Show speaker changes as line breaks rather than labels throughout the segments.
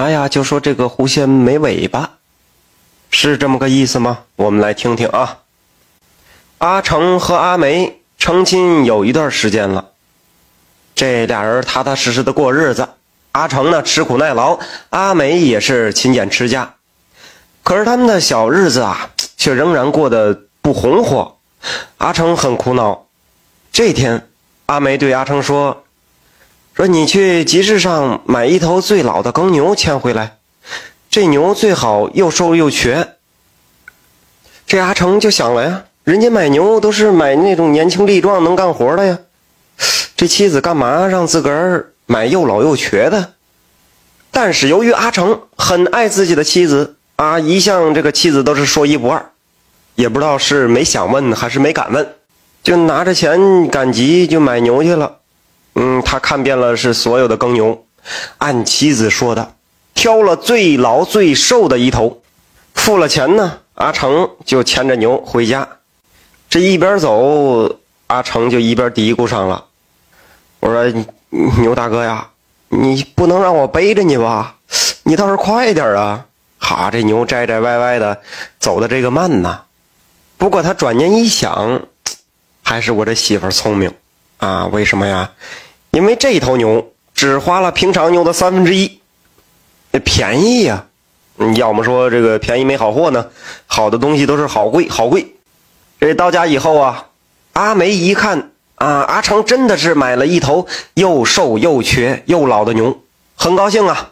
哎呀，就说这个狐仙没尾巴，是这么个意思吗？我们来听听啊。阿成和阿梅成亲有一段时间了，这俩人踏踏实实的过日子。阿成呢吃苦耐劳，阿梅也是勤俭持家。可是他们的小日子啊，却仍然过得不红火。阿成很苦恼。这天，阿梅对阿成说：“说你去集市上买一头最老的耕牛牵回来，这牛最好又瘦又瘸。”这阿成就想了呀，人家买牛都是买那种年轻力壮、能干活的呀，这妻子干嘛让自个儿买又老又瘸的？但是由于阿成很爱自己的妻子啊，一向这个妻子都是说一不二，也不知道是没想问还是没敢问。就拿着钱赶集就买牛去了，嗯，他看遍了是所有的耕牛，按妻子说的，挑了最老最瘦的一头，付了钱呢，阿成就牵着牛回家。这一边走，阿成就一边嘀咕上了：“我说牛大哥呀，你不能让我背着你吧？你倒是快点啊！哈，这牛拽拽歪歪的，走的这个慢呐。不过他转念一想。”还是我这媳妇聪明，啊？为什么呀？因为这头牛只花了平常牛的三分之一，便宜呀！要么说这个便宜没好货呢，好的东西都是好贵好贵。这到家以后啊，阿梅一看啊，阿成真的是买了一头又瘦又瘸又老的牛，很高兴啊，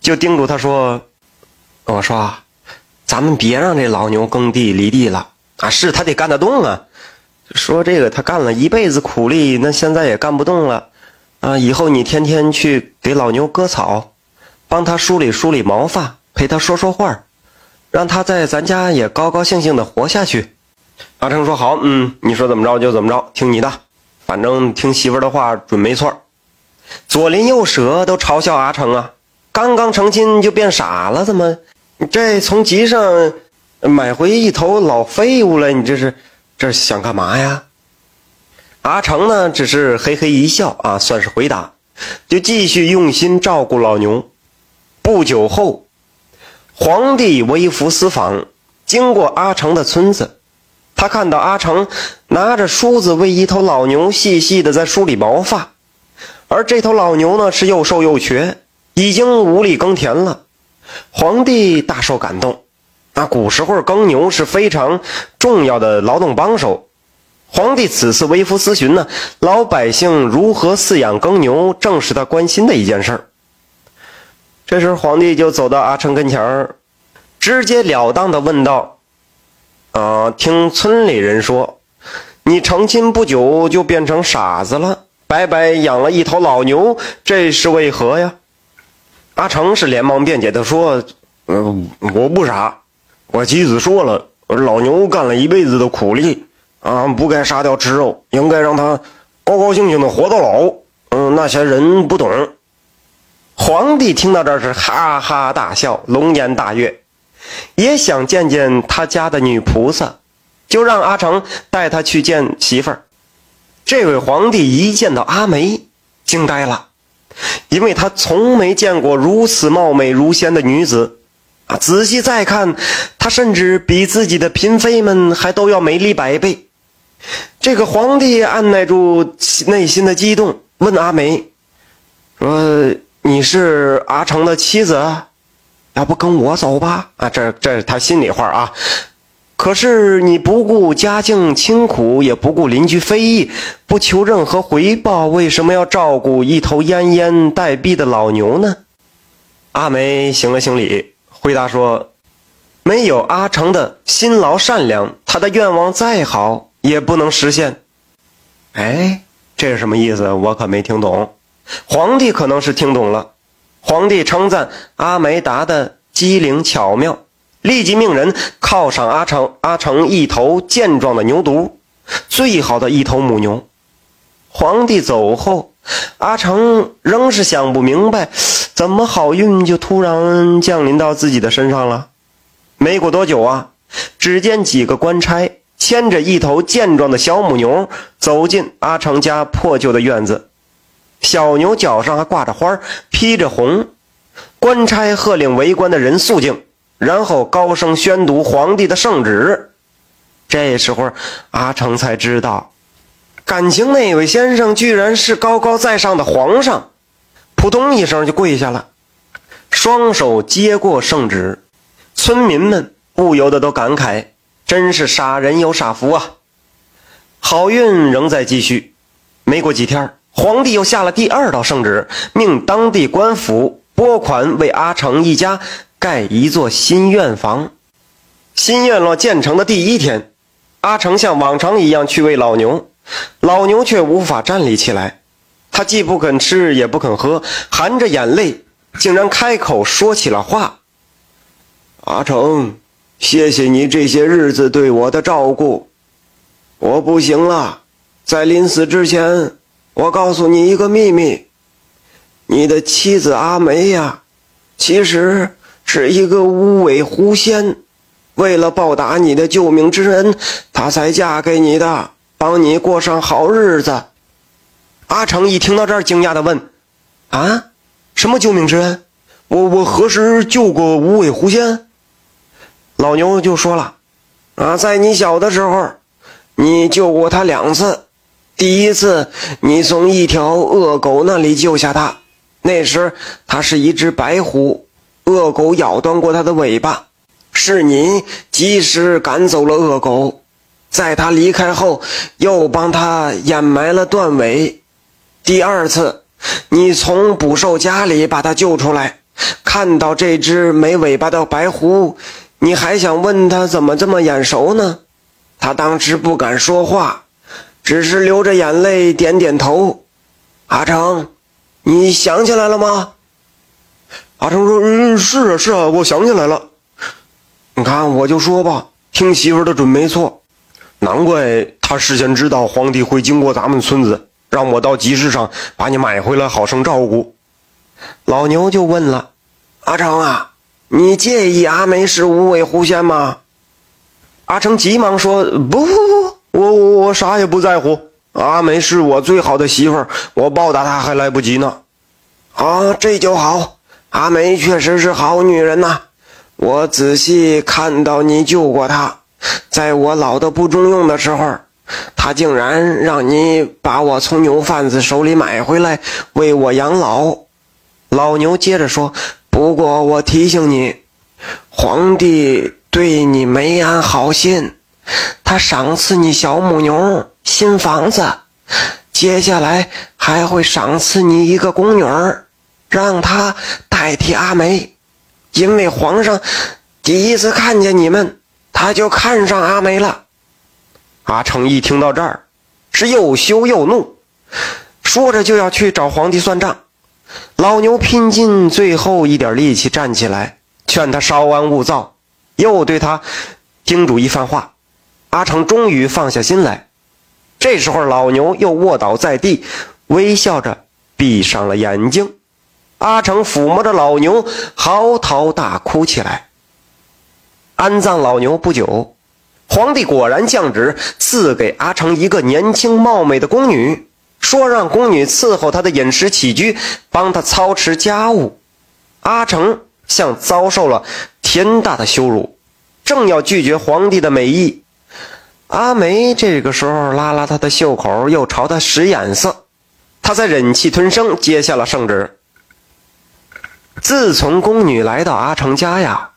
就叮嘱他说：“我说啊，咱们别让这老牛耕地犁地了啊，是他得干得动啊。”说这个，他干了一辈子苦力，那现在也干不动了，啊！以后你天天去给老牛割草，帮他梳理梳理毛发，陪他说说话，让他在咱家也高高兴兴的活下去。阿成说好，嗯，你说怎么着就怎么着，听你的，反正听媳妇的话准没错。左邻右舍都嘲笑阿成啊，刚刚成亲就变傻了，怎么？这从集上买回一头老废物了，你这是？这想干嘛呀？阿成呢，只是嘿嘿一笑啊，算是回答，就继续用心照顾老牛。不久后，皇帝微服私访，经过阿成的村子，他看到阿成拿着梳子为一头老牛细细的在梳理毛发，而这头老牛呢是又瘦又瘸，已经无力耕田了。皇帝大受感动。那古时候耕牛是非常重要的劳动帮手，皇帝此次微服私巡呢，老百姓如何饲养耕牛，正是他关心的一件事儿。这时皇帝就走到阿成跟前儿，直截了当的问道：“啊，听村里人说，你成亲不久就变成傻子了，白白养了一头老牛，这是为何呀？”阿成是连忙辩解的说：“嗯，我不傻。”我妻子说了，老牛干了一辈子的苦力，啊，不该杀掉吃肉，应该让他高高兴兴的活到老。嗯，那些人不懂。皇帝听到这是哈哈大笑，龙颜大悦，也想见见他家的女菩萨，就让阿成带他去见媳妇儿。这位皇帝一见到阿梅，惊呆了，因为他从没见过如此貌美如仙的女子。啊！仔细再看，她甚至比自己的嫔妃们还都要美丽百倍。这个皇帝按耐住内心的激动，问阿梅：“说你是阿成的妻子，要不跟我走吧？”啊，这这是他心里话啊。可是你不顾家境清苦，也不顾邻居非议，不求任何回报，为什么要照顾一头奄奄待毙的老牛呢？阿梅行了行礼。回答说：“没有阿成的辛劳善良，他的愿望再好也不能实现。”哎，这是什么意思？我可没听懂。皇帝可能是听懂了。皇帝称赞阿梅答的机灵巧妙，立即命人犒赏阿成阿成一头健壮的牛犊，最好的一头母牛。皇帝走后，阿成仍是想不明白。怎么好运就突然降临到自己的身上了？没过多久啊，只见几个官差牵着一头健壮的小母牛走进阿成家破旧的院子。小牛脚上还挂着花，披着红。官差喝令围观的人肃静，然后高声宣读皇帝的圣旨。这时候，阿成才知道，感情那位先生居然是高高在上的皇上，扑通一声就跪下了，双手接过圣旨。村民们不由得都感慨：“真是傻人有傻福啊！”好运仍在继续。没过几天，皇帝又下了第二道圣旨，命当地官府拨款为阿成一家盖一座新院房。新院落建成的第一天。阿成像往常一样去喂老牛，老牛却无法站立起来。他既不肯吃，也不肯喝，含着眼泪，竟然开口说起了话：“阿成，谢谢你这些日子对我的照顾，我不行了。在临死之前，我告诉你一个秘密：你的妻子阿梅呀，其实是一个无尾狐仙。”为了报答你的救命之恩，她才嫁给你的，帮你过上好日子。阿成一听到这儿，惊讶的问：“啊，什么救命之恩？我我何时救过无尾狐仙？”老牛就说了：“啊，在你小的时候，你救过他两次。第一次，你从一条恶狗那里救下他，那时他是一只白狐，恶狗咬断过他的尾巴。”是你及时赶走了恶狗，在他离开后，又帮他掩埋了断尾。第二次，你从捕兽夹里把他救出来，看到这只没尾巴的白狐，你还想问他怎么这么眼熟呢？他当时不敢说话，只是流着眼泪点点头。阿成，你想起来了吗？阿成说：“嗯，是啊，是啊，我想起来了。”你看，我就说吧，听媳妇的准没错，难怪他事先知道皇帝会经过咱们村子，让我到集市上把你买回来，好生照顾。老牛就问了：“阿成啊，你介意阿梅是无尾狐仙吗？”阿成急忙说：“不不不，我我我啥也不在乎。阿梅是我最好的媳妇儿，我报答她还来不及呢。”啊，这就好，阿梅确实是好女人呐。我仔细看到你救过她，在我老的不中用的时候，她竟然让你把我从牛贩子手里买回来，为我养老。老牛接着说：“不过我提醒你，皇帝对你没安好心，他赏赐你小母牛、新房子，接下来还会赏赐你一个宫女儿，让她代替阿梅。”因为皇上第一次看见你们，他就看上阿梅了。阿成一听到这儿，是又羞又怒，说着就要去找皇帝算账。老牛拼尽最后一点力气站起来，劝他稍安勿躁，又对他叮嘱一番话。阿成终于放下心来。这时候，老牛又卧倒在地，微笑着闭上了眼睛。阿成抚摸着老牛，嚎啕大哭起来。安葬老牛不久，皇帝果然降旨赐给阿成一个年轻貌美的宫女，说让宫女伺候他的饮食起居，帮他操持家务。阿成像遭受了天大的羞辱，正要拒绝皇帝的美意，阿梅这个时候拉拉他的袖口，又朝他使眼色，他才忍气吞声接下了圣旨。自从宫女来到阿成家呀，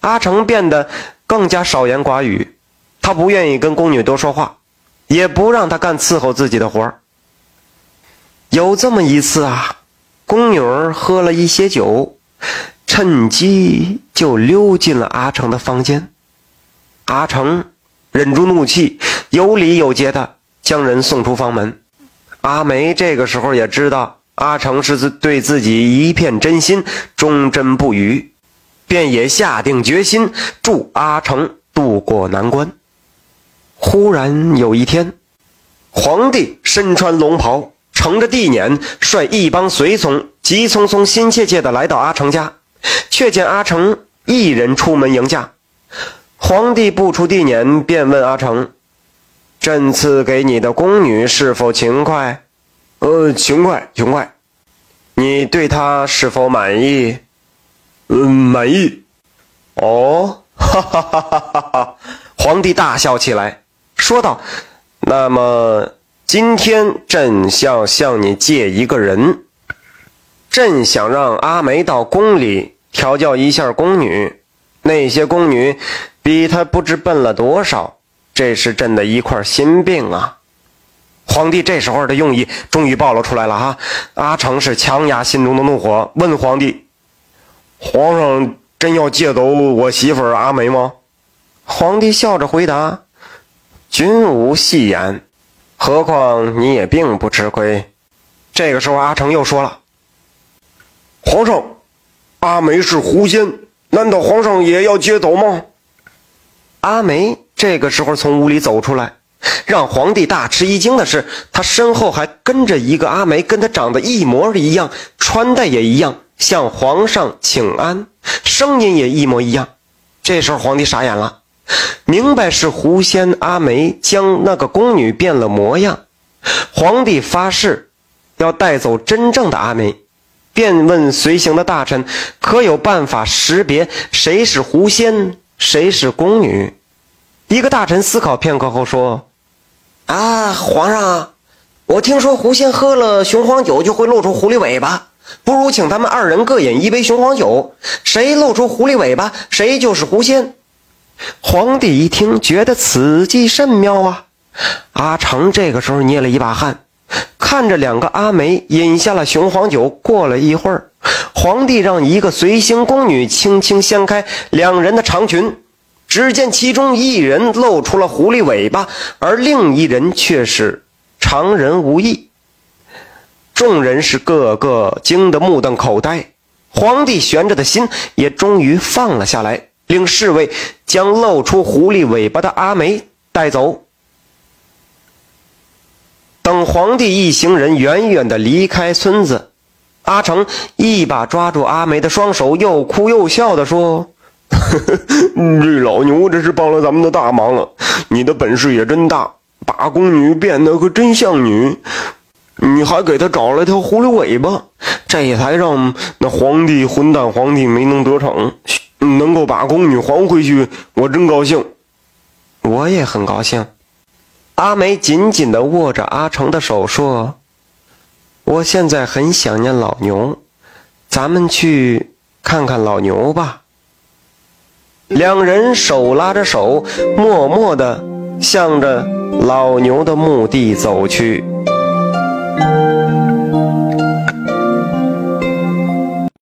阿成变得更加少言寡语。他不愿意跟宫女多说话，也不让她干伺候自己的活儿。有这么一次啊，宫女儿喝了一些酒，趁机就溜进了阿成的房间。阿成忍住怒气，有礼有节的将人送出房门。阿梅这个时候也知道。阿成是对自己一片真心，忠贞不渝，便也下定决心助阿成渡过难关。忽然有一天，皇帝身穿龙袍，乘着地辇，率一帮随从急匆匆、心切切地来到阿成家，却见阿成一人出门迎驾。皇帝不出地辇，便问阿成：“朕赐给你的宫女是否勤快？”呃，勤快，勤快。你对她是否满意？
嗯，满意。
哦，哈哈哈哈哈哈！皇帝大笑起来，说道：“那么今天朕想向你借一个人，朕想让阿梅到宫里调教一下宫女。那些宫女比她不知笨了多少，这是朕的一块心病啊。”皇帝这时候的用意终于暴露出来了哈！阿成是强压心中的怒火，问皇帝：“
皇上真要借走我媳妇儿阿梅吗？”
皇帝笑着回答：“君无戏言，何况你也并不吃亏。”这个时候，阿成又说了：“
皇上，阿梅是狐仙，难道皇上也要接走吗？”
阿梅这个时候从屋里走出来。让皇帝大吃一惊的是，他身后还跟着一个阿梅，跟他长得一模一样，穿戴也一样，向皇上请安，声音也一模一样。这时候皇帝傻眼了，明白是狐仙阿梅将那个宫女变了模样。皇帝发誓要带走真正的阿梅，便问随行的大臣：“可有办法识别谁是狐仙，谁是宫女？”一个大臣思考片刻后说。
啊，皇上，我听说狐仙喝了雄黄酒就会露出狐狸尾巴，不如请他们二人各饮一杯雄黄酒，谁露出狐狸尾巴，谁就是狐仙。
皇帝一听，觉得此计甚妙啊！阿成这个时候捏了一把汗，看着两个阿梅饮下了雄黄酒。过了一会儿，皇帝让一个随行宫女轻轻掀开两人的长裙。只见其中一人露出了狐狸尾巴，而另一人却是常人无异。众人是个个惊得目瞪口呆，皇帝悬着的心也终于放了下来，令侍卫将露出狐狸尾巴的阿梅带走。等皇帝一行人远远的离开村子，阿成一把抓住阿梅的双手，又哭又笑的说。
这老牛这是帮了咱们的大忙了，你的本事也真大，把宫女变得可真像女，你还给他找了条狐狸尾巴，这才让那皇帝混蛋皇帝没能得逞，能够把宫女还回去，我真高兴，
我也很高兴。阿梅紧紧地握着阿成的手说：“我现在很想念老牛，咱们去看看老牛吧。”两人手拉着手，默默地向着老牛的墓地走去。